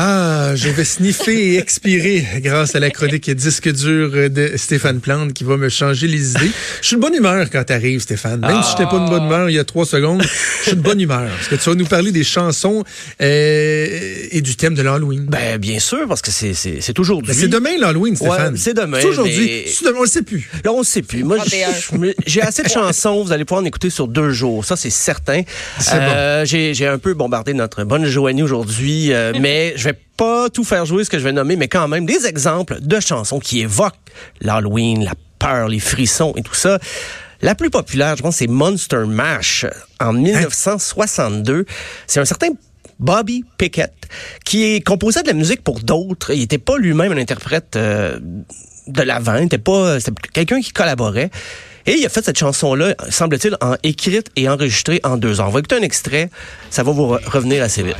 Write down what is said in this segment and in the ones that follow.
Ah, je vais sniffer et expirer grâce à la chronique disque dur de Stéphane Plante qui va me changer les idées. Je suis de bonne humeur quand t'arrives, Stéphane. Même si j'étais pas de bonne humeur il y a trois secondes, je suis de bonne humeur. Parce que tu vas nous parler des chansons euh, et du thème de l'Halloween. Ben, bien sûr, parce que c'est, c'est, c'est aujourd'hui. Ben, c'est demain l'Halloween, Stéphane. Ouais, c'est demain, C'est aujourd'hui. mais- C'est demain, on le sait plus. Là, on ne sait plus. Moi, j'ai assez de chansons. Vous allez pouvoir en écouter sur deux jours. Ça, c'est certain. C'est Euh, j'ai, j'ai un peu bombardé notre bonne Joanie aujourd'hui, euh, mais je vais pas tout faire jouer ce que je vais nommer, mais quand même des exemples de chansons qui évoquent l'Halloween, la peur, les frissons et tout ça. La plus populaire, je pense, c'est Monster Mash en 1962. C'est un certain Bobby Pickett, qui composait de la musique pour d'autres. Il n'était pas lui-même un interprète euh, de l'avant. Il était pas c'était quelqu'un qui collaborait. Et il a fait cette chanson-là, semble-t-il, en écrite et enregistrée en deux ans. On va écouter un extrait. Ça va vous re- revenir assez vite.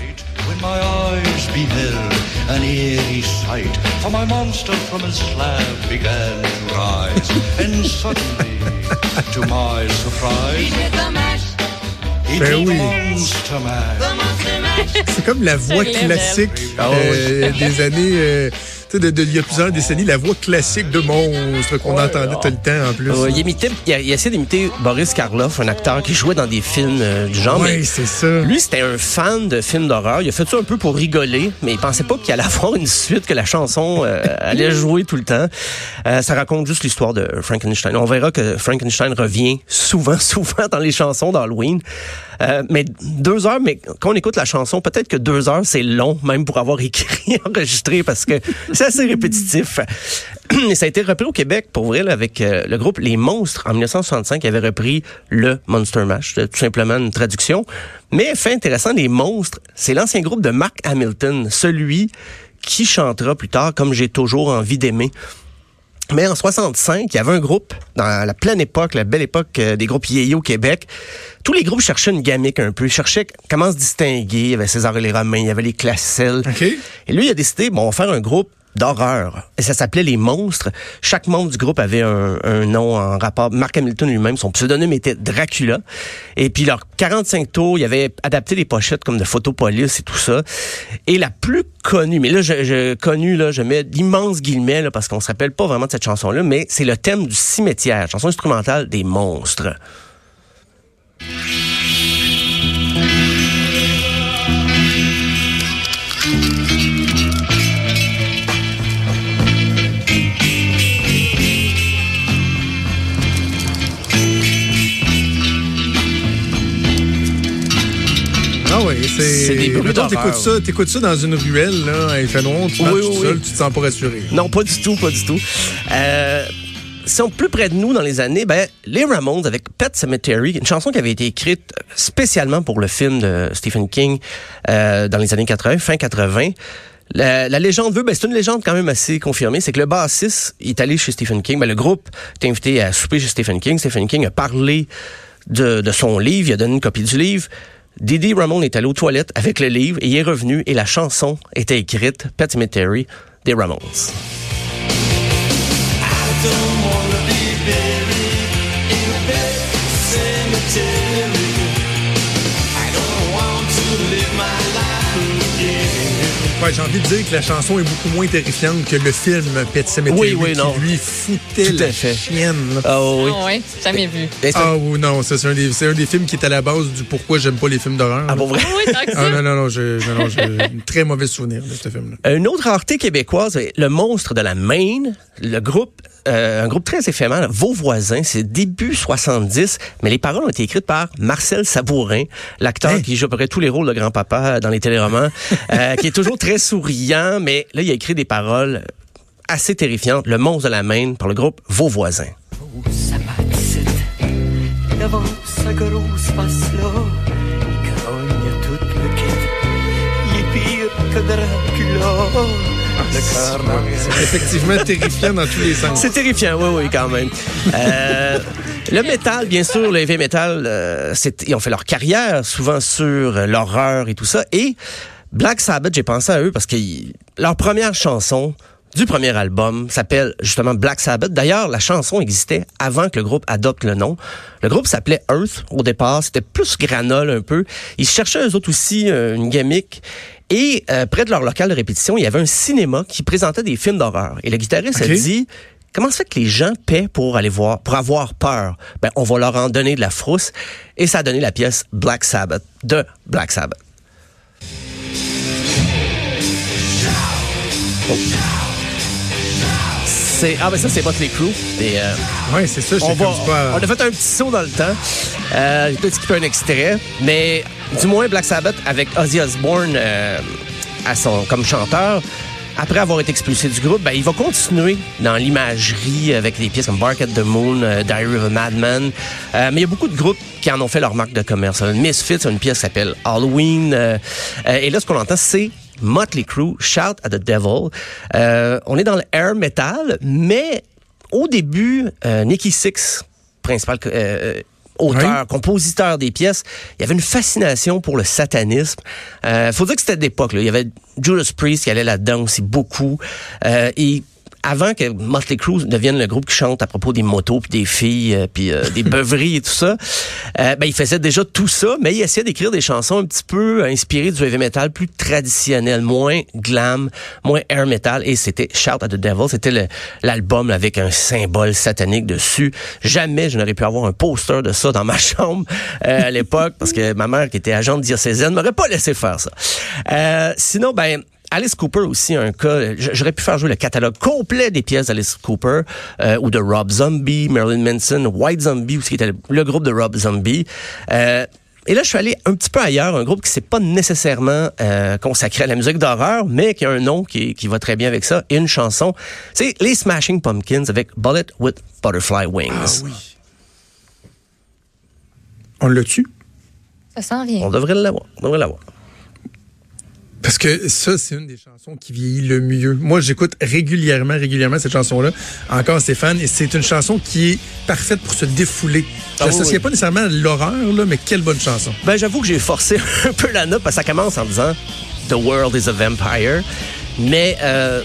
When my eyes beheld an eerie sight, for my monster from his slab began to rise, and suddenly, to my surprise, he Ben oui. C'est comme la voix classique Ah euh, des années... euh, sais, de, de- il y a plusieurs décennies, la voix classique de monstre qu'on entendait tout le temps en plus. Euh, il, imitait, il, essayé d'imiter Boris Karloff, un acteur qui jouait dans des films euh, du genre. Oui, c'est ça. Lui, c'était un fan de films d'horreur. Il a fait ça un peu pour rigoler, mais il pensait pas qu'il allait avoir une suite, que la chanson euh, allait jouer tout le temps. Euh, ça raconte juste l'histoire de Frankenstein. On verra que Frankenstein revient souvent, souvent dans les chansons d'Halloween. Euh, mais deux heures, mais quand on écoute la chanson, peut-être que deux heures, c'est long, même pour avoir écrit, enregistré, parce que c'est assez répétitif. Et ça a été repris au Québec, pour vrai, avec euh, le groupe Les Monstres, en 1965, qui avait repris le Monster Mash. Tout simplement une traduction. Mais fait intéressant, Les Monstres, c'est l'ancien groupe de Mark Hamilton, celui qui chantera plus tard comme j'ai toujours envie d'aimer. Mais en 65, il y avait un groupe, dans la pleine époque, la belle époque euh, des groupes yéyé au Québec. Tous les groupes cherchaient une gamique un peu. Ils cherchaient comment se distinguer. Il y avait César et les Romains, il y avait les Classels. OK. Et lui, il a décidé, bon, on va faire un groupe d'horreur. Et ça s'appelait Les Monstres. Chaque membre du groupe avait un, un nom en rapport. Mark Hamilton lui-même, son pseudonyme était Dracula. Et puis, leurs 45 tours, il avait adapté les pochettes comme de Photopolis et tout ça. Et la plus connue, mais là, je, je connue, là, je mets d'immenses guillemets, là, parce qu'on se rappelle pas vraiment de cette chanson-là, mais c'est le thème du cimetière, chanson instrumentale des monstres. C'est. Des bruits d'horreur. T'écoutes ça, t'écoutes ça dans une ruelle, là, il fait noir, tu marches Oui, tout seul, oui. tu te sens pas rassuré. Non, pas du tout, pas du tout. Euh, si on plus près de nous dans les années, ben, les Ramones avec Pet Cemetery, une chanson qui avait été écrite spécialement pour le film de Stephen King euh, dans les années 80, fin 80. La, la légende veut, ben, c'est une légende quand même assez confirmée, c'est que le bassiste est allé chez Stephen King. Ben, le groupe est invité à souper chez Stephen King. Stephen King a parlé de, de son livre, il a donné une copie du livre. Didi Ramone est allé aux toilettes avec le livre et il est revenu et la chanson était écrite, Pet Cemetery, des Ramones. Ouais, j'ai envie de dire que la chanson est beaucoup moins terrifiante que le film Pet Cemetery Oui, oui, qui non. lui foutait la fait. chienne. Ah oui. Ah ouais, jamais vu. C'est- Ah oui, non, ça, c'est un, des- c'est un des films qui est à la base du pourquoi j'aime pas les films d'horreur. Ah, pour vrai? Ah oui, Ah non, non, non, j'ai non, non, j'ai un très mauvais souvenir de ce film-là. Une autre rareté québécoise, est le monstre de la Maine, le groupe, euh, un groupe très éphémère, Vos voisins, c'est début 70, mais les paroles ont été écrites par Marcel Sabourin, l'acteur qui joue à peu près tous les rôles de grand-papa dans les téléromans, euh, qui est toujours très souriant, mais là, il a écrit des paroles assez terrifiante, Le monstre de la Maine par le groupe Vos voisins. Oh, ça m'a dix-sept. Devant sa grosse face-là, il grogne tout le kit. Il est pire que Dracula. C'est effectivement terrifiant dans tous les sens. C'est terrifiant, oui, oui, quand même. Euh, le métal, bien sûr, le heavy metal, euh, ils ont fait leur carrière souvent sur l'horreur et tout ça. Et Black Sabbath, j'ai pensé à eux parce que leur première chanson du premier album s'appelle justement Black Sabbath. D'ailleurs, la chanson existait avant que le groupe adopte le nom. Le groupe s'appelait Earth au départ. C'était plus granol un peu. Ils cherchaient eux autres aussi euh, une gimmick. Et euh, près de leur local de répétition, il y avait un cinéma qui présentait des films d'horreur. Et le guitariste a dit Comment ça fait que les gens paient pour aller voir, pour avoir peur? Ben, on va leur en donner de la frousse. Et ça a donné la pièce Black Sabbath de Black Sabbath. Oh. C'est, ah, ben ça, c'est Motley Crue. Et, euh, Oui, c'est ça, on, sais va, comme pas. on a fait un petit saut dans le temps. Euh, J'ai peut-être skippé un extrait, mais du moins Black Sabbath avec Ozzy Osbourne euh, à son, comme chanteur. Après avoir été expulsé du groupe, ben, il va continuer dans l'imagerie avec des pièces comme Bark at the Moon, euh, Diary of a Madman. Mais il y a beaucoup de groupes qui en ont fait leur marque de commerce. Misfits a une pièce qui s'appelle Halloween. et là, ce qu'on entend, c'est Motley Crue, Shout at the Devil. Euh, on est dans le air metal, mais au début, euh, Nicky Six, principal euh, auteur, Oui. compositeur des pièces, il y avait une fascination pour le satanisme. Euh, faut dire que c'était d'époque. là. Il y avait Judas Priest qui allait là-dedans aussi beaucoup. Euh, et avant que Motley Crue devienne le groupe qui chante à propos des motos puis des filles euh, puis euh, des beuveries et tout ça, euh, ben il faisait déjà tout ça, mais il essayait d'écrire des chansons un petit peu inspirées du heavy metal, plus traditionnel, moins glam, moins air metal. Et c'était Shout at the Devil, c'était l'album avec un symbole satanique dessus. Jamais je n'aurais pu avoir un poster de ça dans ma chambre euh, à l'époque parce que ma mère qui était agente diocésaine m'aurait pas laissé faire ça. Euh, sinon, ben Alice Cooper aussi un cas. J'aurais pu faire jouer le catalogue complet des pièces d'Alice Cooper euh, ou de Rob Zombie, Marilyn Manson, White Zombie aussi qui était le, le groupe de Rob Zombie. Euh, et là, je suis allé un petit peu ailleurs, un groupe qui s'est pas nécessairement euh, consacré à la musique d'horreur, mais qui a un nom qui, qui va très bien avec ça, et une chanson. C'est les Smashing Pumpkins avec Bullet with Butterfly Wings. Ah oui. On l'a tu Ça s'en vient. On devrait l'avoir. On devrait l'avoir. Parce que ça, c'est une des chansons qui vieillit le mieux. Moi, j'écoute régulièrement, régulièrement cette chanson-là. Encore Stéphane, et c'est une chanson qui est parfaite pour se défouler. Ah oui, l'associais oui. pas nécessairement à l'horreur, là, mais quelle bonne chanson. Ben, j'avoue que j'ai forcé un peu la note parce que ça commence en disant The world is a vampire. Mais euh,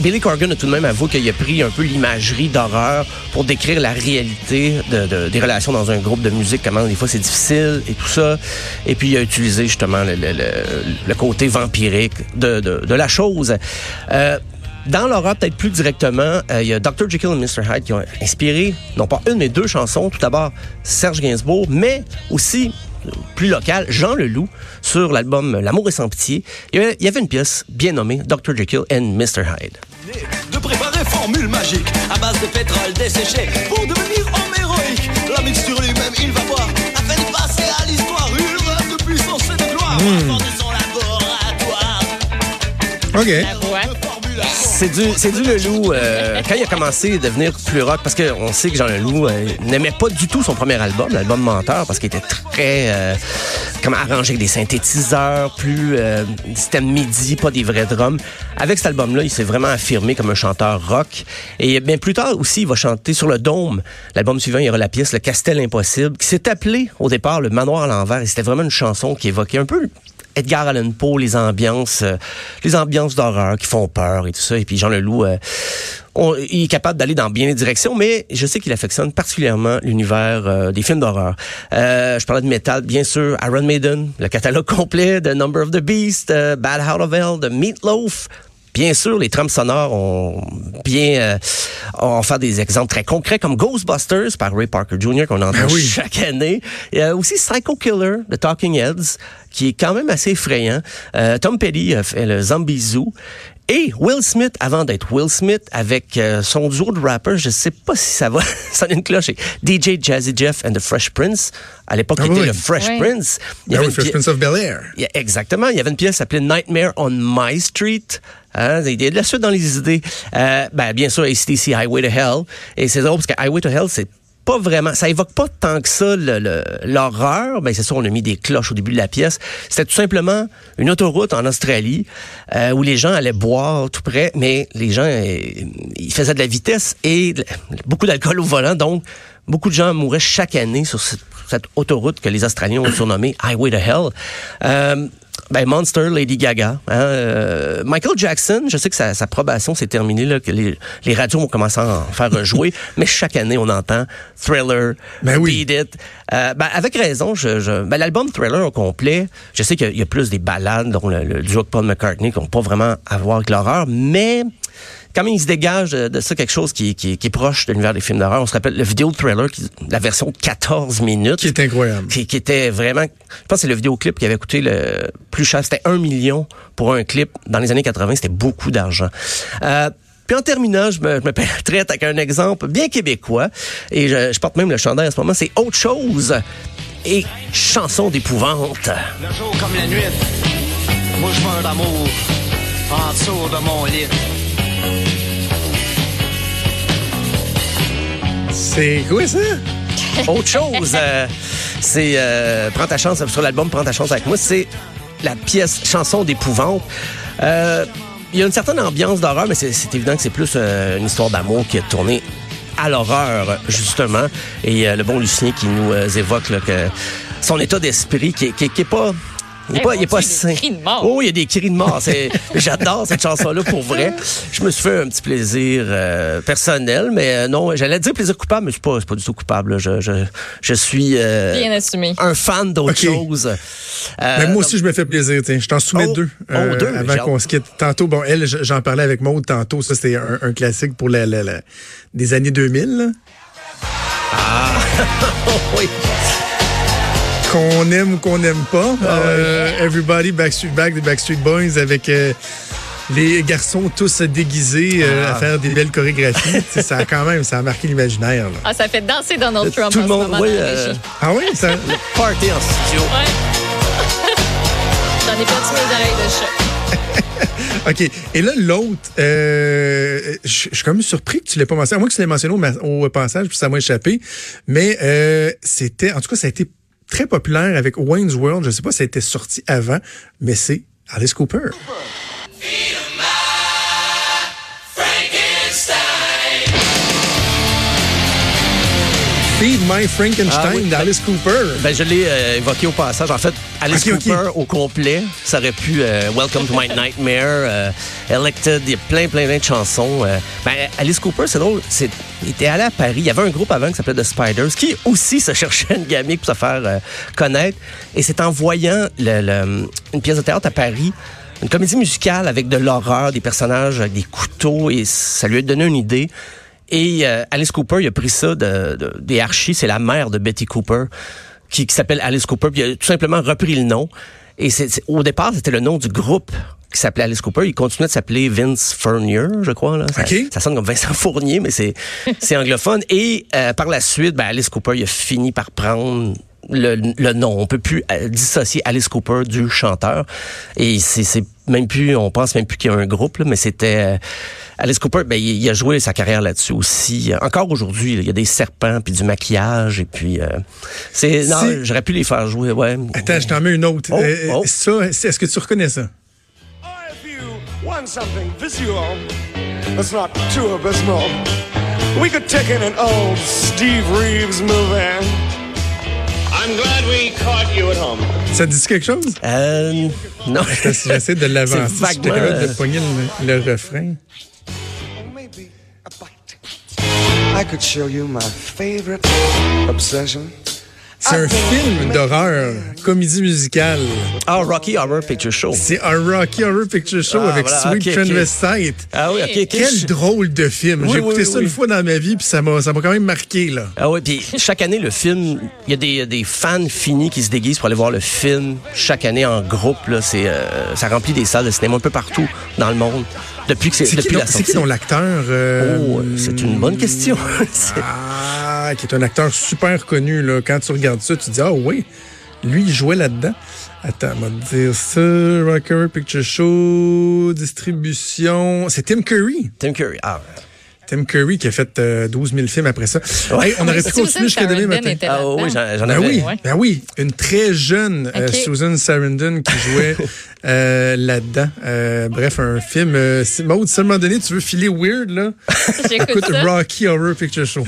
Billy Corgan a tout de même avoué qu'il a pris un peu l'imagerie d'horreur pour décrire la réalité de, de- des relations dans un groupe de musique, comment des fois c'est difficile et tout ça. Et puis il a utilisé justement le, côté vampirique de, la chose. Euh, dans l'horreur, peut-être plus directement, euh, il y a Dr. Jekyll et Mr. Hyde qui ont inspiré, non pas une, mais deux chansons. Tout d'abord, Serge Gainsbourg, mais aussi, plus local, Jean Leloup, sur l'album L'amour est sans pitié. Il y avait- une pièce bien nommée Dr. Jekyll and Mr. Hyde. de préparer formule magique à base de pétrole desséché pour devenir homme héroïque. La mixture lui-même, il va voir, afin de passer à l'histoire une rêve de puissance et de gloire. Enfant de son laboratoire. OK. C'est du, c'est du Leloup. euh, quand il a commencé à devenir plus rock, parce qu'on sait que Jean Leloup euh, n'aimait pas du tout son premier album, l'album Menteur, parce qu'il était très euh, comme arrangé avec des synthétiseurs, plus euh, système MIDI, pas des vrais drums. Avec cet album-là, il s'est vraiment affirmé comme un chanteur rock. Et bien plus tard aussi, il va chanter sur le Dôme. L'album suivant, il y aura la pièce Le Castel Impossible, qui s'est appelé au départ Le Manoir à l'envers. Et c'était vraiment une chanson qui évoquait un peu Edgar Allan Poe, les ambiances, euh, les ambiances d'horreur qui font peur et tout ça. Et puis Jean Leloup, euh, on- il est capable d'aller dans bien des directions, mais je sais qu'il affectionne particulièrement l'univers euh, des films d'horreur. Euh, je parlais de métal, bien sûr, Iron Maiden, le catalogue complet de Number of the Beast, euh, Bad Out of Hell, de Meatloaf. Bien sûr, les trames sonores ont bien euh, ont fait des exemples très concrets comme Ghostbusters par Ray Parker Jr. qu'on entend Ben oui. chaque année. Il y a aussi Psycho Killer de Talking Heads qui est quand même assez effrayant. Euh, Tom Petty a fait le Zombie Zoo. Et Will Smith, avant d'être Will Smith, avec euh, son duo de rappers, je sais pas si ça va sonner une cloche, DJ Jazzy Jeff and the Fresh Prince. À l'époque, Ah il était oui. le Fresh Oui. Prince. Il y Ah avait oui, Fresh pi- Prince of Bel-Air. il y a- exactement. Il y avait une pièce qui s'appelait Nightmare on My Street. Hein, il y a de la suite dans les idées. Euh, ben, bien sûr, ACDC Highway to Hell. Et c'est drôle parce que Highway to Hell, c'est pas vraiment, ça évoque pas tant que ça l'horreur. Ben c'est sûr, on a mis des cloches au début de la pièce. C'était tout simplement une autoroute en Australie euh, où les gens allaient boire tout près, mais les gens euh, ils faisaient de la vitesse et beaucoup d'alcool au volant, donc beaucoup de gens mouraient chaque année sur cette, cette autoroute que les Australiens ont surnommée Highway to Hell. Euh, ben Monster, Lady Gaga, hein, euh, Michael Jackson. Je sais que sa, sa probation s'est terminée là, que les, les radios ont commencé à en faire rejouer, mais chaque année on entend Thriller, Ben oui. Beat It. Euh, ben, avec raison, je, je, ben, l'album Thriller au complet, je sais qu'il y a- il y, a plus des ballades, dont le, le duo de Paul McCartney, qui n'ont pas vraiment à voir avec l'horreur, mais quand même, il se dégage de, de ça quelque chose qui, qui, qui est proche de l'univers des films d'horreur. On se rappelle le vidéo qui, la version de 14 minutes Qui est incroyable. qui, qui était vraiment, je pense que c'est le vidéoclip qui avait coûté le plus cher. C'était un million pour un clip. Dans les années 80, c'était beaucoup d'argent. Euh, puis en terminant, je me, je me traite avec un exemple bien québécois. Et je, je porte même le chandail en ce moment. C'est autre chose. Et chanson d'épouvante. Le jour comme la nuit, moi je meurs d'amour en dessous de mon lit. C'est quoi ça? Autre chose, euh, c'est euh, Prends ta chance sur l'album Prends ta chance avec moi, c'est la pièce chanson d'épouvante. Euh, Il y a une certaine ambiance d'horreur, mais c'est c'est évident que c'est plus euh, une histoire d'amour qui est tournée à l'horreur, justement. Et euh, le bon Lucien qui nous évoque là, que son état d'esprit qui, qui, qui est pas... Il est Eh, pas, il est pas sain. cris de mort. Oh, il y a des cris de mort. C'est- J'adore cette chanson-là pour vrai. Je me suis fait un petit plaisir euh, personnel, mais euh, non, j'allais dire plaisir coupable, mais je suis pas, je suis pas du tout coupable. là. Je, je, je suis euh, Bien assumé. un fan d'autre Ok. chose. Euh, Mais moi aussi, je me fais plaisir. tiens. Je t'en soumets Oh, deux, oh, deux, avant qu'on se quitte. Tantôt, bon, elle, j'en parlais avec Maude tantôt. Ça, c'était un, un classique pour la, la- la- des années 2000. là. oui. Qu'on aime ou qu'on n'aime pas. Ah Euh, Everybody Backstreet Back des Backstreet Boys avec euh, les garçons tous déguisés euh, Ah. à faire des belles chorégraphies. Ça a quand même, ça a marqué l'imaginaire. Ah, ça fait danser Donald Trump Tout en le ce monde, moment oui, euh, régie. Ah oui? Ça... Party en studio. Ouais. J'en ai perdu mes oreilles de chat. OK. Et là, l'autre, euh, je suis quand même surpris que tu l'aies pas mentionné. À moins que tu l'aies mentionné au, passage, puis ça m'a échappé. Mais euh, c'était, en tout cas, ça a été très populaire avec Wayne's World. Je sais pas si ça a été sorti avant, mais c'est Alice Cooper. Feed My Frankenstein Ah oui. d'Alice Cooper. Ben, je l'ai euh, évoqué au passage. En fait, Alice. Cooper au complet, ça aurait pu euh, Welcome to My Nightmare, euh, Elected, il y a plein, plein, plein de chansons. euh. ben, Alice Cooper, c'est drôle, c'est, il était allé à Paris. Il y avait un groupe avant qui s'appelait The Spiders, qui aussi se cherchait une gamique pour se faire euh, connaître. Et c'est en voyant le- le- une pièce de théâtre à Paris, une comédie musicale avec de l'horreur, des personnages avec des couteaux, et ça lui a donné une idée. Et euh, Alice Cooper, il a pris ça de, de- des Archies, c'est la mère de Betty Cooper, qui, qui s'appelle Alice Cooper, puis il a tout simplement repris le nom. Et c'est, c'est- au départ, c'était le nom du groupe qui s'appelait Alice Cooper. Il continuait de s'appeler Vince Fournier, je crois. Là. Ça, OK. ça sonne comme Vincent Fournier, mais c'est, c'est anglophone. Et euh, par la suite, ben, Alice Cooper, il a fini par prendre le, le nom. On peut plus euh, dissocier Alice Cooper du chanteur. Et c'est, même plus, on pense même plus qu'il y a un groupe, là, mais c'était euh, Alice Cooper. Ben, il, il a joué sa carrière là-dessus aussi. Encore aujourd'hui, il y a des serpents puis du maquillage et puis euh, c'est non, Si- j'aurais pu les faire jouer. Ouais. Attends, je t'en mets une autre. Oh, Euh, oh. Ça, est-ce que tu reconnais ça? If I'm glad we caught you at home. Ça te dit quelque chose? Euh, non. J'essaie de l'avancer. Capable de pogner le, le refrain. Maybe a bite. I could show you my favorite obsession. C'est un film d'horreur, comédie musicale. Ah, Rocky Horror Picture Show. C'est un Rocky Horror Picture Show Ah, avec voilà, Sweet ok, ok. Transvestite. Ah oui, ok, ok. Quel drôle de film. Oui, J'ai écouté oui, ça oui. une fois dans ma vie, puis ça m'a ça m'a quand même marqué. là. Ah oui, puis chaque année, le film, il y a des, des fans finis qui se déguisent pour aller voir le film chaque année en groupe. Là, c'est, euh, ça remplit des salles de cinéma un peu partout dans le monde. Depuis que c'est C'est qui, depuis donc- la c'est qui sortie. l'acteur? euh, Oh, c'est une bonne question. C'est- Qui est un acteur super connu. Là. Quand tu regardes ça, tu dis, ah oui, lui, il jouait là-dedans. Attends, on va te dire ça. Rocker Picture Show, distribution. C'est Tim Curry. Tim Curry. Ah, Tim Curry qui a fait euh, 12 000 films après ça. Hey, on aurait pu continuer jusqu'à demain matin. ah là-dedans. oui, j'en Ben avais. oui, Ouais. ben oui, une très jeune euh. Susan Sarandon qui jouait euh, là-dedans. Euh, bref, un film. Euh, Maud, si à un moment donné tu veux filer weird là, J'écoute écoute ça. Rocky Horror Picture Show.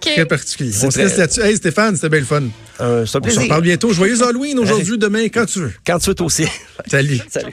Très OK. particulier. C'est On se très- laisse là-dessus. Hey Stéphane, c'était bien le fun. Euh, On se reparle bientôt. Joyeux Halloween aujourd'hui, demain, quand tu veux. Quand tu veux aussi. Salut. Salut.